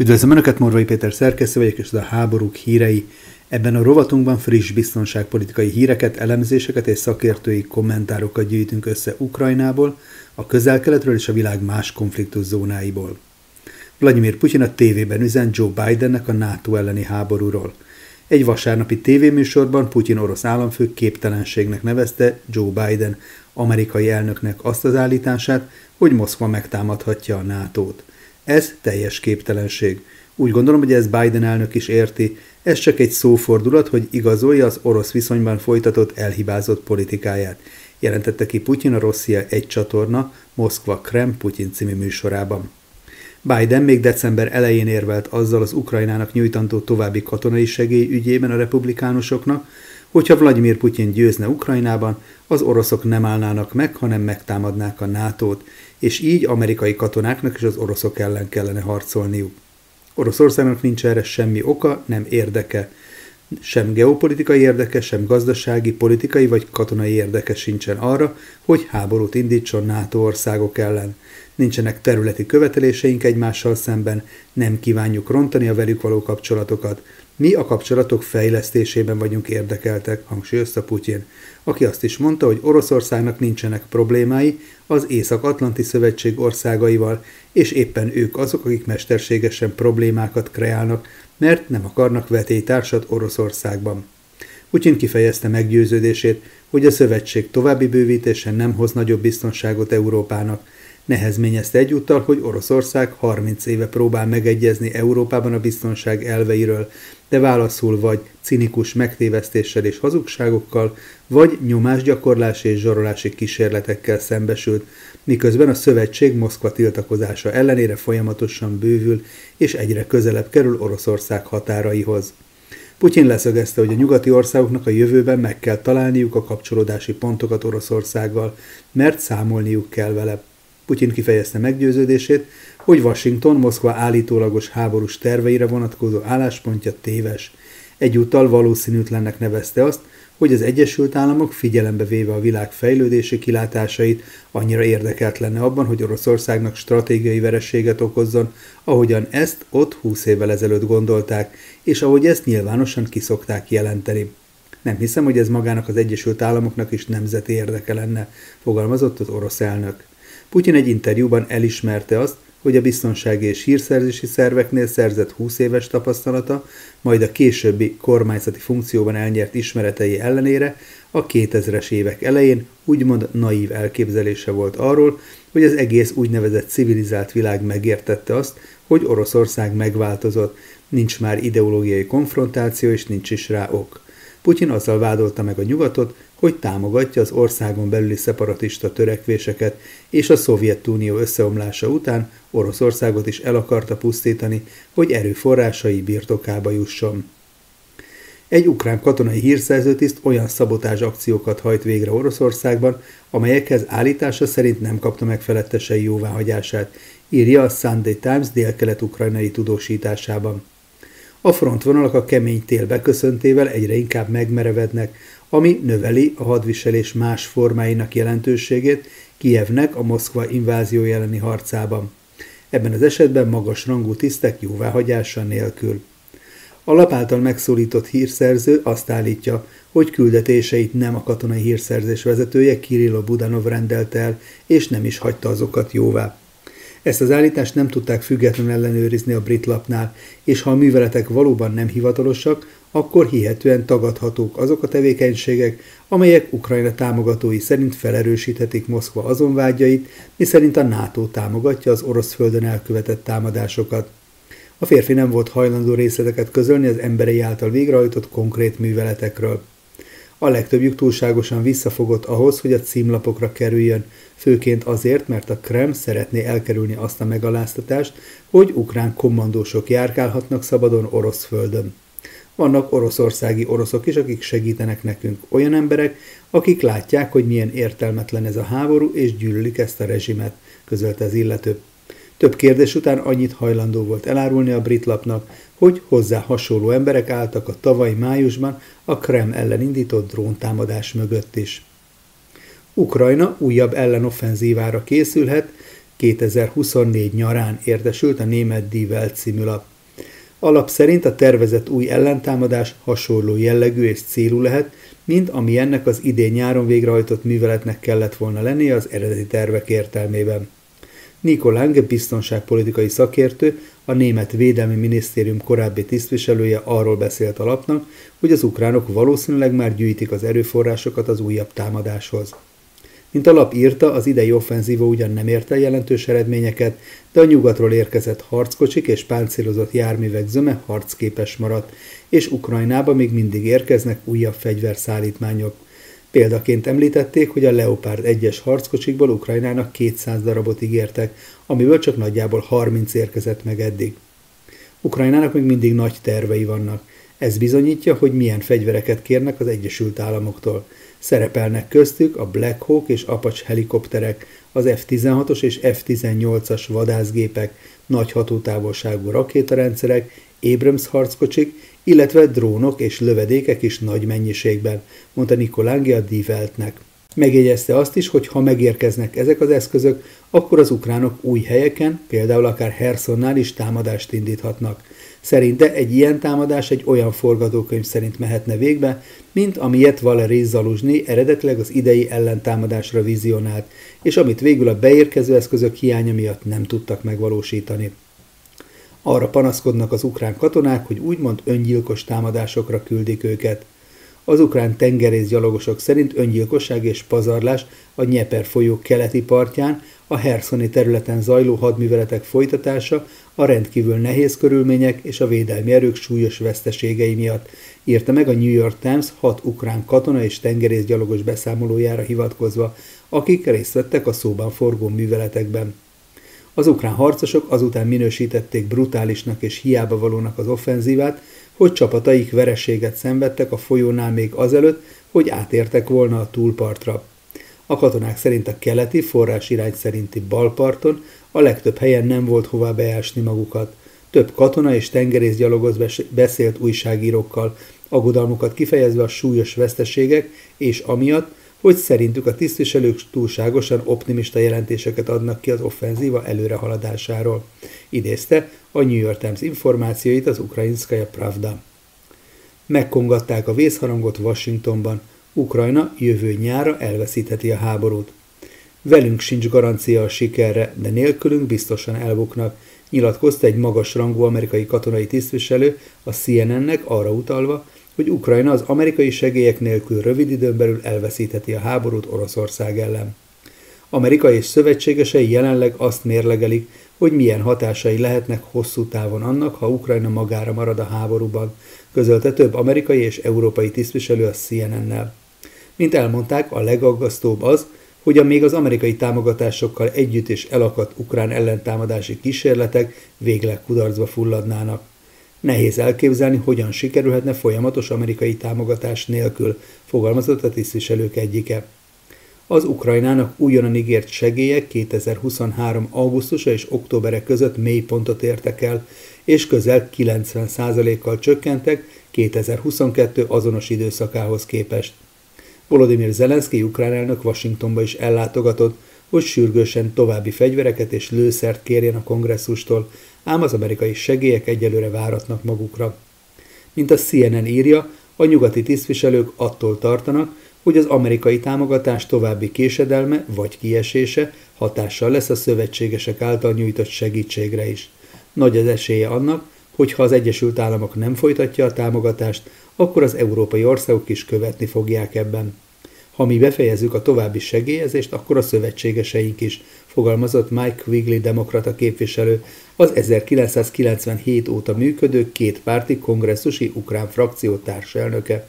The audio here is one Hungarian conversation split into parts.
Üdvözlöm Önöket, Morvai Péter szerkesztő vagyok, és ez a háborúk hírei. Ebben a rovatunkban friss biztonságpolitikai híreket, elemzéseket és szakértői kommentárokat gyűjtünk össze Ukrajnából, a közel-keletről és a világ más konfliktus zónáiból. Vladimir Putyin a tévében üzent Joe Bidennek a NATO elleni háborúról. Egy vasárnapi tévéműsorban Putyin orosz államfő képtelenségnek nevezte Joe Biden amerikai elnöknek azt az állítását, hogy Moszkva megtámadhatja a NATO-t. Ez teljes képtelenség. Úgy gondolom, hogy ez Biden elnök is érti, ez csak egy szófordulat, hogy igazolja az orosz viszonyban folytatott elhibázott politikáját, jelentette ki Putyin a Rosszia egy csatorna Moszkva Krem Putyin című műsorában. Biden még december elején érvelt azzal az Ukrajnának nyújtandó további katonai segély ügyében a republikánusoknak, hogyha Vladimir Putyin győzne Ukrajnában, az oroszok nem állnának meg, hanem megtámadnák a NATO-t, és így amerikai katonáknak és az oroszok ellen kellene harcolniuk. Oroszországnak nincs erre semmi oka, nem érdeke. Sem geopolitikai érdeke, sem gazdasági, politikai vagy katonai érdeke sincsen arra, hogy háborút indítson NATO országok ellen. Nincsenek területi követeléseink egymással szemben, nem kívánjuk rontani a velük való kapcsolatokat, mi a kapcsolatok fejlesztésében vagyunk érdekeltek, hangsúlyozta Putyin, aki azt is mondta, hogy Oroszországnak nincsenek problémái az Észak-Atlanti Szövetség országaival, és éppen ők azok, akik mesterségesen problémákat kreálnak, mert nem akarnak vetélytársat Oroszországban. Putyin kifejezte meggyőződését, hogy a szövetség további bővítése nem hoz nagyobb biztonságot Európának, Nehezményezte egyúttal, hogy Oroszország 30 éve próbál megegyezni Európában a biztonság elveiről, de válaszul vagy cinikus megtévesztéssel és hazugságokkal, vagy nyomásgyakorlás és zsarolási kísérletekkel szembesült, miközben a szövetség Moszkva tiltakozása ellenére folyamatosan bővül és egyre közelebb kerül Oroszország határaihoz. Putyin leszögezte, hogy a nyugati országoknak a jövőben meg kell találniuk a kapcsolódási pontokat Oroszországgal, mert számolniuk kell vele. Putyin kifejezte meggyőződését, hogy Washington Moszkva állítólagos háborús terveire vonatkozó álláspontja téves. Egyúttal valószínűtlennek nevezte azt, hogy az Egyesült Államok figyelembe véve a világ fejlődési kilátásait annyira érdekelt lenne abban, hogy Oroszországnak stratégiai verességet okozzon, ahogyan ezt ott 20 évvel ezelőtt gondolták, és ahogy ezt nyilvánosan kiszokták jelenteni. Nem hiszem, hogy ez magának az Egyesült Államoknak is nemzeti érdeke lenne, fogalmazott az orosz elnök. Putyin egy interjúban elismerte azt, hogy a biztonsági és hírszerzési szerveknél szerzett 20 éves tapasztalata, majd a későbbi kormányzati funkcióban elnyert ismeretei ellenére a 2000-es évek elején úgymond naív elképzelése volt arról, hogy az egész úgynevezett civilizált világ megértette azt, hogy Oroszország megváltozott, nincs már ideológiai konfrontáció és nincs is rá ok. Putyin azzal vádolta meg a nyugatot, hogy támogatja az országon belüli szeparatista törekvéseket, és a Szovjetunió összeomlása után Oroszországot is el akarta pusztítani, hogy erőforrásai birtokába jusson. Egy ukrán katonai hírszerzőtiszt olyan szabotázs akciókat hajt végre Oroszországban, amelyekhez állítása szerint nem kapta meg felettesei jóváhagyását, írja a Sunday Times délkelet-ukrajnai tudósításában. A frontvonalak a kemény tél beköszöntével egyre inkább megmerevednek, ami növeli a hadviselés más formáinak jelentőségét Kijevnek a Moszkva invázió elleni harcában. Ebben az esetben magas rangú tisztek jóváhagyása nélkül. A lap által megszólított hírszerző azt állítja, hogy küldetéseit nem a katonai hírszerzés vezetője Kirilló Budanov rendelt el, és nem is hagyta azokat jóvá. Ezt az állítást nem tudták függetlenül ellenőrizni a brit lapnál, és ha a műveletek valóban nem hivatalosak, akkor hihetően tagadhatók azok a tevékenységek, amelyek Ukrajna támogatói szerint felerősíthetik Moszkva azon vágyait, miszerint a NATO támogatja az orosz földön elkövetett támadásokat. A férfi nem volt hajlandó részleteket közölni az emberei által végrehajtott konkrét műveletekről. A legtöbbjük túlságosan visszafogott ahhoz, hogy a címlapokra kerüljön, főként azért, mert a Krem szeretné elkerülni azt a megaláztatást, hogy ukrán kommandósok járkálhatnak szabadon orosz földön. Vannak oroszországi oroszok is, akik segítenek nekünk, olyan emberek, akik látják, hogy milyen értelmetlen ez a háború, és gyűlölik ezt a rezsimet, közölte az illető. Több kérdés után annyit hajlandó volt elárulni a brit lapnak, hogy hozzá hasonló emberek álltak a tavaly májusban a Krem ellen indított dróntámadás mögött is. Ukrajna újabb ellenoffenzívára készülhet, 2024 nyarán értesült a német Die Welt című lap. Alap szerint a tervezett új ellentámadás hasonló jellegű és célú lehet, mint ami ennek az idén nyáron végrehajtott műveletnek kellett volna lennie az eredeti tervek értelmében. Nico Lange biztonságpolitikai szakértő, a német védelmi minisztérium korábbi tisztviselője arról beszélt a hogy az ukránok valószínűleg már gyűjtik az erőforrásokat az újabb támadáshoz. Mint a lap írta, az idei offenzíva ugyan nem ért el jelentős eredményeket, de a nyugatról érkezett harckocsik és páncélozott járművek zöme harcképes maradt, és Ukrajnába még mindig érkeznek újabb fegyverszállítmányok. Példaként említették, hogy a Leopard 1-es harckocsikból Ukrajnának 200 darabot ígértek, amiből csak nagyjából 30 érkezett meg eddig. Ukrajnának még mindig nagy tervei vannak. Ez bizonyítja, hogy milyen fegyvereket kérnek az Egyesült Államoktól. Szerepelnek köztük a Black Hawk és Apache helikopterek, az F-16-os és F-18-as vadászgépek, nagy hatótávolságú rakétarendszerek, Abrams harckocsik, illetve drónok és lövedékek is nagy mennyiségben, mondta Nikolángia Diveltnek. Megjegyezte azt is, hogy ha megérkeznek ezek az eszközök, akkor az ukránok új helyeken, például akár Hersonnál is támadást indíthatnak. Szerinte egy ilyen támadás egy olyan forgatókönyv szerint mehetne végbe, mint amilyet Valerij Zaluzsny eredetileg az idei ellentámadásra vizionált, és amit végül a beérkező eszközök hiánya miatt nem tudtak megvalósítani. Arra panaszkodnak az ukrán katonák, hogy úgymond öngyilkos támadásokra küldik őket. Az ukrán tengerészgyalogosok szerint öngyilkosság és pazarlás a Nyeper folyó keleti partján, a Herszoni területen zajló hadműveletek folytatása a rendkívül nehéz körülmények és a védelmi erők súlyos veszteségei miatt, írta meg a New York Times hat ukrán katona és tengerészgyalogos beszámolójára hivatkozva, akik részt vettek a szóban forgó műveletekben. Az ukrán harcosok azután minősítették brutálisnak és hiába valónak az offenzívát, hogy csapataik vereséget szenvedtek a folyónál még azelőtt, hogy átértek volna a túlpartra. A katonák szerint a keleti forrás irány szerinti balparton a legtöbb helyen nem volt hová beásni magukat. Több katona és tengerészgyalogos beszélt újságírókkal, aggodalmukat kifejezve a súlyos veszteségek, és amiatt, hogy szerintük a tisztviselők túlságosan optimista jelentéseket adnak ki az offenzíva előrehaladásáról. Idézte a New York Times információit az Ukrainskaya Pravda. Megkongatták a vészharangot Washingtonban, Ukrajna jövő nyára elveszítheti a háborút. Velünk sincs garancia a sikerre, de nélkülünk biztosan elbuknak, nyilatkozta egy magas rangú amerikai katonai tisztviselő a CNN-nek arra utalva, hogy Ukrajna az amerikai segélyek nélkül rövid időn belül elveszítheti a háborút Oroszország ellen. Amerika és szövetségesei jelenleg azt mérlegelik, hogy milyen hatásai lehetnek hosszú távon annak, ha Ukrajna magára marad a háborúban, közölte több amerikai és európai tisztviselő a CNN-nel. Mint elmondták, a legaggasztóbb az, hogy a még az amerikai támogatásokkal együtt is elakadt ukrán ellentámadási kísérletek végleg kudarcba fulladnának. Nehéz elképzelni, hogyan sikerülhetne folyamatos amerikai támogatás nélkül, fogalmazott a tisztviselők egyike. Az Ukrajnának újonnan ígért segélyek 2023. augusztusa és októbere között mélypontot értek el, és közel 90%-kal csökkentek 2022 azonos időszakához képest. Volodymyr Zelenszky ukrán elnök Washingtonba is ellátogatott, hogy sürgősen további fegyvereket és lőszert kérjen a kongresszustól, ám az amerikai segélyek egyelőre váratnak magukra. Mint a CNN írja, a nyugati tisztviselők attól tartanak, hogy az amerikai támogatás további késedelme vagy kiesése hatással lesz a szövetségesek által nyújtott segítségre is. Nagy az esélye annak, hogy ha az Egyesült Államok nem folytatja a támogatást, akkor az európai országok is követni fogják ebben. Ha mi befejezzük a további segélyezést, akkor a szövetségeseink is, fogalmazott Mike Quigley demokrata képviselő, az 1997 óta működő kétpárti kongresszusi ukrán frakció társelnöke.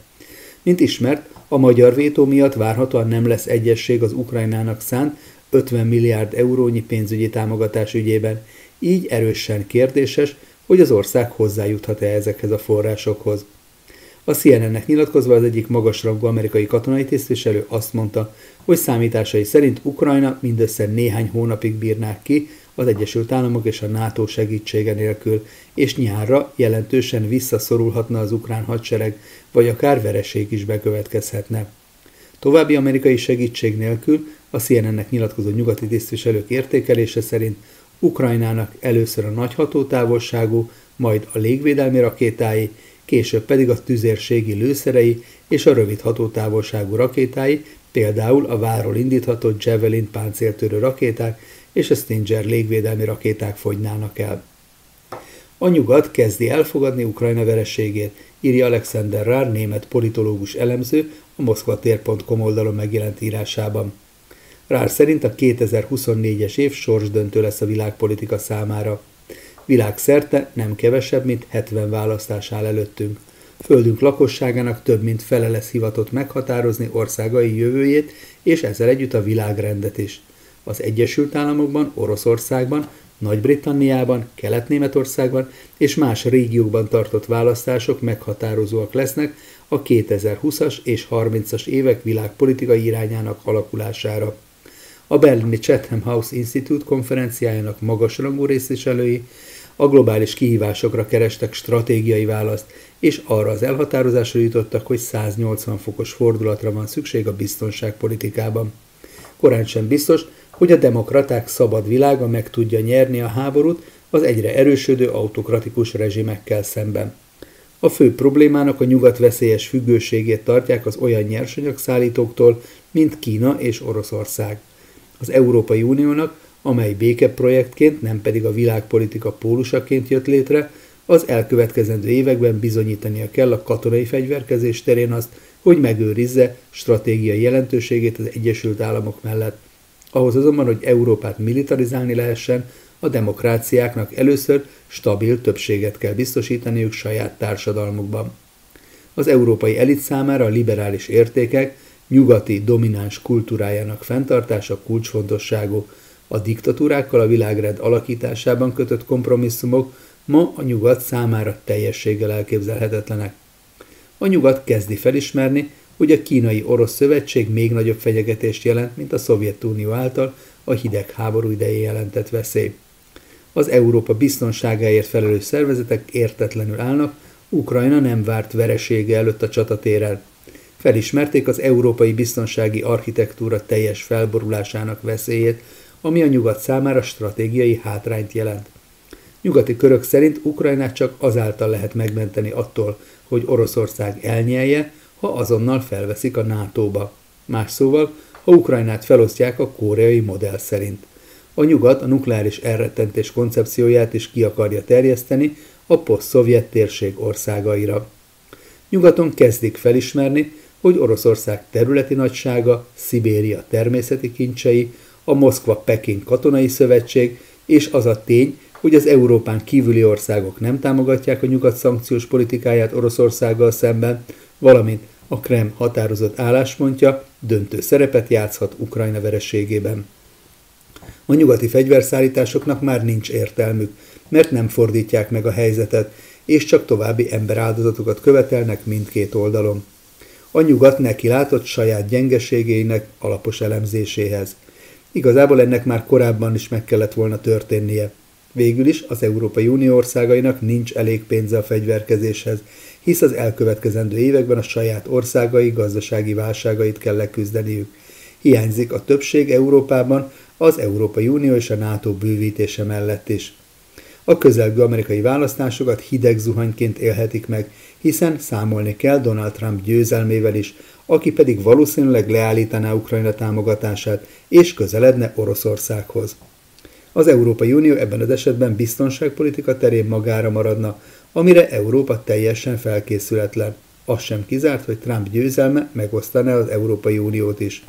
Mint ismert, a magyar vétó miatt várhatóan nem lesz egyesség az Ukrajnának szánt 50 milliárd eurónyi pénzügyi támogatás ügyében, így erősen kérdéses, hogy az ország hozzájuthat-e ezekhez a forrásokhoz. A CNN-nek nyilatkozva az egyik magasrangú amerikai katonai tisztviselő azt mondta, hogy számításai szerint Ukrajna mindössze néhány hónapig bírnák ki az Egyesült Államok és a NATO segítsége nélkül, és nyárra jelentősen visszaszorulhatna az ukrán hadsereg, vagy akár vereség is bekövetkezhetne. További amerikai segítség nélkül a CNN-nek nyilatkozó nyugati tisztviselők értékelése szerint Ukrajnának először a nagy hatótávolságú, majd a légvédelmi rakétái, később pedig a tüzérségi lőszerei és a rövid hatótávolságú rakétái, például a váról indíthatott Javelin páncéltörő rakéták és a Stinger légvédelmi rakéták fogynának el. A nyugat kezdi elfogadni Ukrajna vereségét, írja Alexander Rár, német politológus elemző a moszkvatér.com oldalon megjelent írásában. Rár szerint a 2024-es év sorsdöntő lesz a világpolitika számára. Világszerte nem kevesebb, mint 70 választás áll előttünk. Földünk lakosságának több mint fele lesz hivatott meghatározni országai jövőjét, és ezzel együtt a világrendet is. Az Egyesült Államokban, Oroszországban, Nagy-Britanniában, Kelet-Németországban és más régiókban tartott választások meghatározóak lesznek a 2020-as és 30-as évek világpolitikai irányának alakulására. A berlini Chatham House Institute konferenciájának magasrangú részviselői a globális kihívásokra kerestek stratégiai választ, és arra az elhatározásra jutottak, hogy 180 fokos fordulatra van szükség a biztonságpolitikában. Korán sem biztos, hogy a demokraták szabad világa meg tudja nyerni a háborút az egyre erősödő autokratikus rezsimekkel szemben. A fő problémának a nyugat veszélyes függőségét tartják az olyan nyersanyagszállítóktól, mint Kína és Oroszország. Az Európai Uniónak amely békeprojektként, nem pedig a világpolitika pólusaként jött létre, az elkövetkezendő években bizonyítania kell a katonai fegyverkezés terén azt, hogy megőrizze stratégiai jelentőségét az Egyesült Államok mellett. Ahhoz azonban, hogy Európát militarizálni lehessen, a demokráciáknak először stabil többséget kell biztosítaniuk saját társadalmukban. Az európai elit számára a liberális értékek nyugati domináns kultúrájának fenntartása kulcsfontosságú, a diktatúrákkal a világrend alakításában kötött kompromisszumok ma a nyugat számára teljességgel elképzelhetetlenek. A nyugat kezdi felismerni, hogy a kínai-orosz szövetség még nagyobb fenyegetést jelent, mint a Szovjetunió által a hidegháború idején jelentett veszély. Az Európa biztonságáért felelős szervezetek értetlenül állnak, Ukrajna nem várt veresége előtt a csatatéren. Felismerték az európai biztonsági architektúra teljes felborulásának veszélyét, ami a nyugat számára stratégiai hátrányt jelent. Nyugati körök szerint Ukrajnát csak azáltal lehet megmenteni attól, hogy Oroszország elnyelje, ha azonnal felveszik a NATO-ba. Más szóval, ha Ukrajnát felosztják a koreai modell szerint. A nyugat a nukleáris elrettentés koncepcióját is ki akarja terjeszteni a poszt-szovjet térség országaira. Nyugaton kezdik felismerni, hogy Oroszország területi nagysága, Szibéria természeti kincsei, a Moszkva-Peking katonai szövetség, és az a tény, hogy az Európán kívüli országok nem támogatják a nyugat szankciós politikáját Oroszországgal szemben, valamint a Krem határozott álláspontja döntő szerepet játszhat Ukrajna vereségében. A nyugati fegyverszállításoknak már nincs értelmük, mert nem fordítják meg a helyzetet, és csak további emberáldozatokat követelnek mindkét oldalon. A nyugat neki látott saját gyengeségeinek alapos elemzéséhez – Igazából ennek már korábban is meg kellett volna történnie. Végül is az Európai Unió országainak nincs elég pénze a fegyverkezéshez, hisz az elkövetkezendő években a saját országai gazdasági válságait kell leküzdeniük. Hiányzik a többség Európában az Európai Unió és a NATO bővítése mellett is. A közelgő amerikai választásokat hideg zuhanyként élhetik meg, hiszen számolni kell Donald Trump győzelmével is, aki pedig valószínűleg leállítaná Ukrajna támogatását és közeledne Oroszországhoz. Az Európai Unió ebben az esetben biztonságpolitika terén magára maradna, amire Európa teljesen felkészületlen. Az sem kizárt, hogy Trump győzelme megosztaná az Európai Uniót is.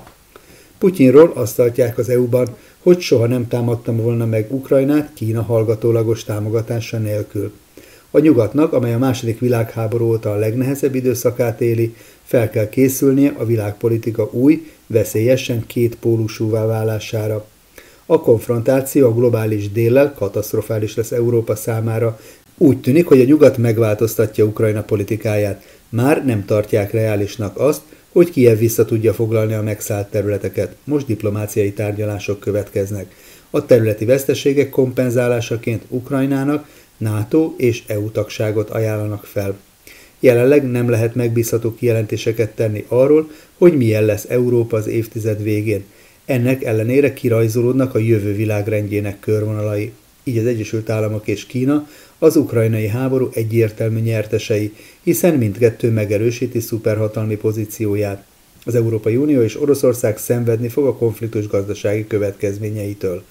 Putyinról azt tartják az EU-ban, hogy soha nem támadtam volna meg Ukrajnát Kína hallgatólagos támogatása nélkül. A nyugatnak, amely a második világháború óta a legnehezebb időszakát éli, fel kell készülnie a világpolitika új, veszélyesen két pólusúvá válására. A konfrontáció a globális déllel katasztrofális lesz Európa számára. Úgy tűnik, hogy a nyugat megváltoztatja Ukrajna politikáját. Már nem tartják reálisnak azt, hogy Kiev vissza tudja foglalni a megszállt területeket. Most diplomáciai tárgyalások következnek. A területi veszteségek kompenzálásaként Ukrajnának NATO és EU tagságot ajánlanak fel. Jelenleg nem lehet megbízható kijelentéseket tenni arról, hogy milyen lesz Európa az évtized végén. Ennek ellenére kirajzolódnak a jövő világrendjének körvonalai. Így az Egyesült Államok és Kína az ukrajnai háború egyértelmű nyertesei, hiszen mindkettő megerősíti szuperhatalmi pozícióját. Az Európai Unió és Oroszország szenvedni fog a konfliktus gazdasági következményeitől.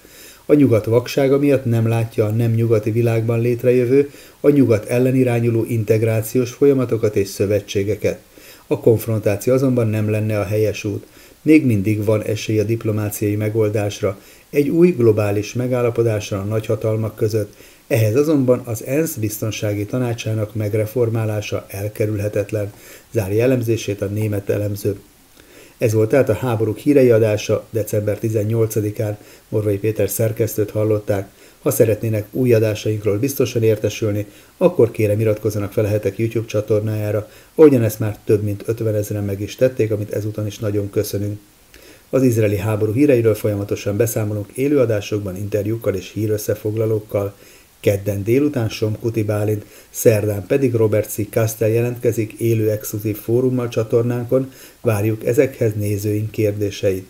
A nyugat vaksága miatt nem látja a nem nyugati világban létrejövő, a nyugat ellen irányuló integrációs folyamatokat és szövetségeket. A konfrontáció azonban nem lenne a helyes út. Még mindig van esély a diplomáciai megoldásra, egy új globális megállapodásra a nagyhatalmak között, ehhez azonban az ENSZ biztonsági tanácsának megreformálása elkerülhetetlen, zárja elemzését a német elemző. Ez volt tehát a háborúk hírei adása december 18-án. Morvai Péter szerkesztőt hallották. Ha szeretnének új adásainkról biztosan értesülni, akkor kérem iratkozzanak fel a hetek YouTube csatornájára, ahogyan ezt már több mint 50 ezeren meg is tették, amit ezúton is nagyon köszönünk. Az izraeli háború híreiről folyamatosan beszámolunk élőadásokban, interjúkkal és hírösszefoglalókkal. Kedden délután Somkuti Bálint, szerdán pedig Robert C. Castell jelentkezik élő exkluzív fórummal csatornánkon, várjuk ezekhez nézőink kérdéseit.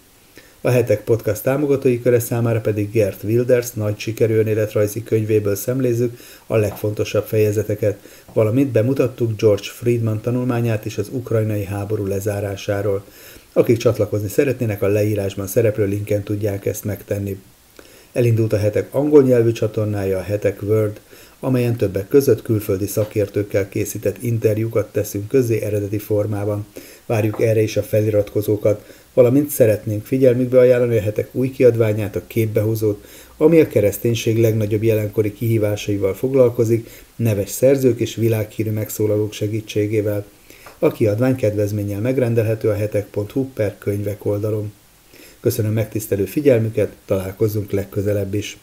A hetek podcast támogatói köre számára pedig Gert Wilders nagy sikerű önéletrajzi könyvéből szemlézzük a legfontosabb fejezeteket, valamint bemutattuk George Friedman tanulmányát is az ukrajnai háború lezárásáról. Akik csatlakozni szeretnének, a leírásban szereplő linken tudják ezt megtenni. Elindult a hetek angol nyelvű csatornája, a hetek Word, amelyen többek között külföldi szakértőkkel készített interjúkat teszünk közé eredeti formában. Várjuk erre is a feliratkozókat, valamint szeretnénk figyelmükbe ajánlani a hetek új kiadványát, a képbehozót, ami a kereszténység legnagyobb jelenkori kihívásaival foglalkozik, neves szerzők és világhírű megszólalók segítségével. A kiadvány kedvezménnyel megrendelhető a hetek.hu per könyvek oldalon. Köszönöm megtisztelő figyelmüket, találkozzunk legközelebb is!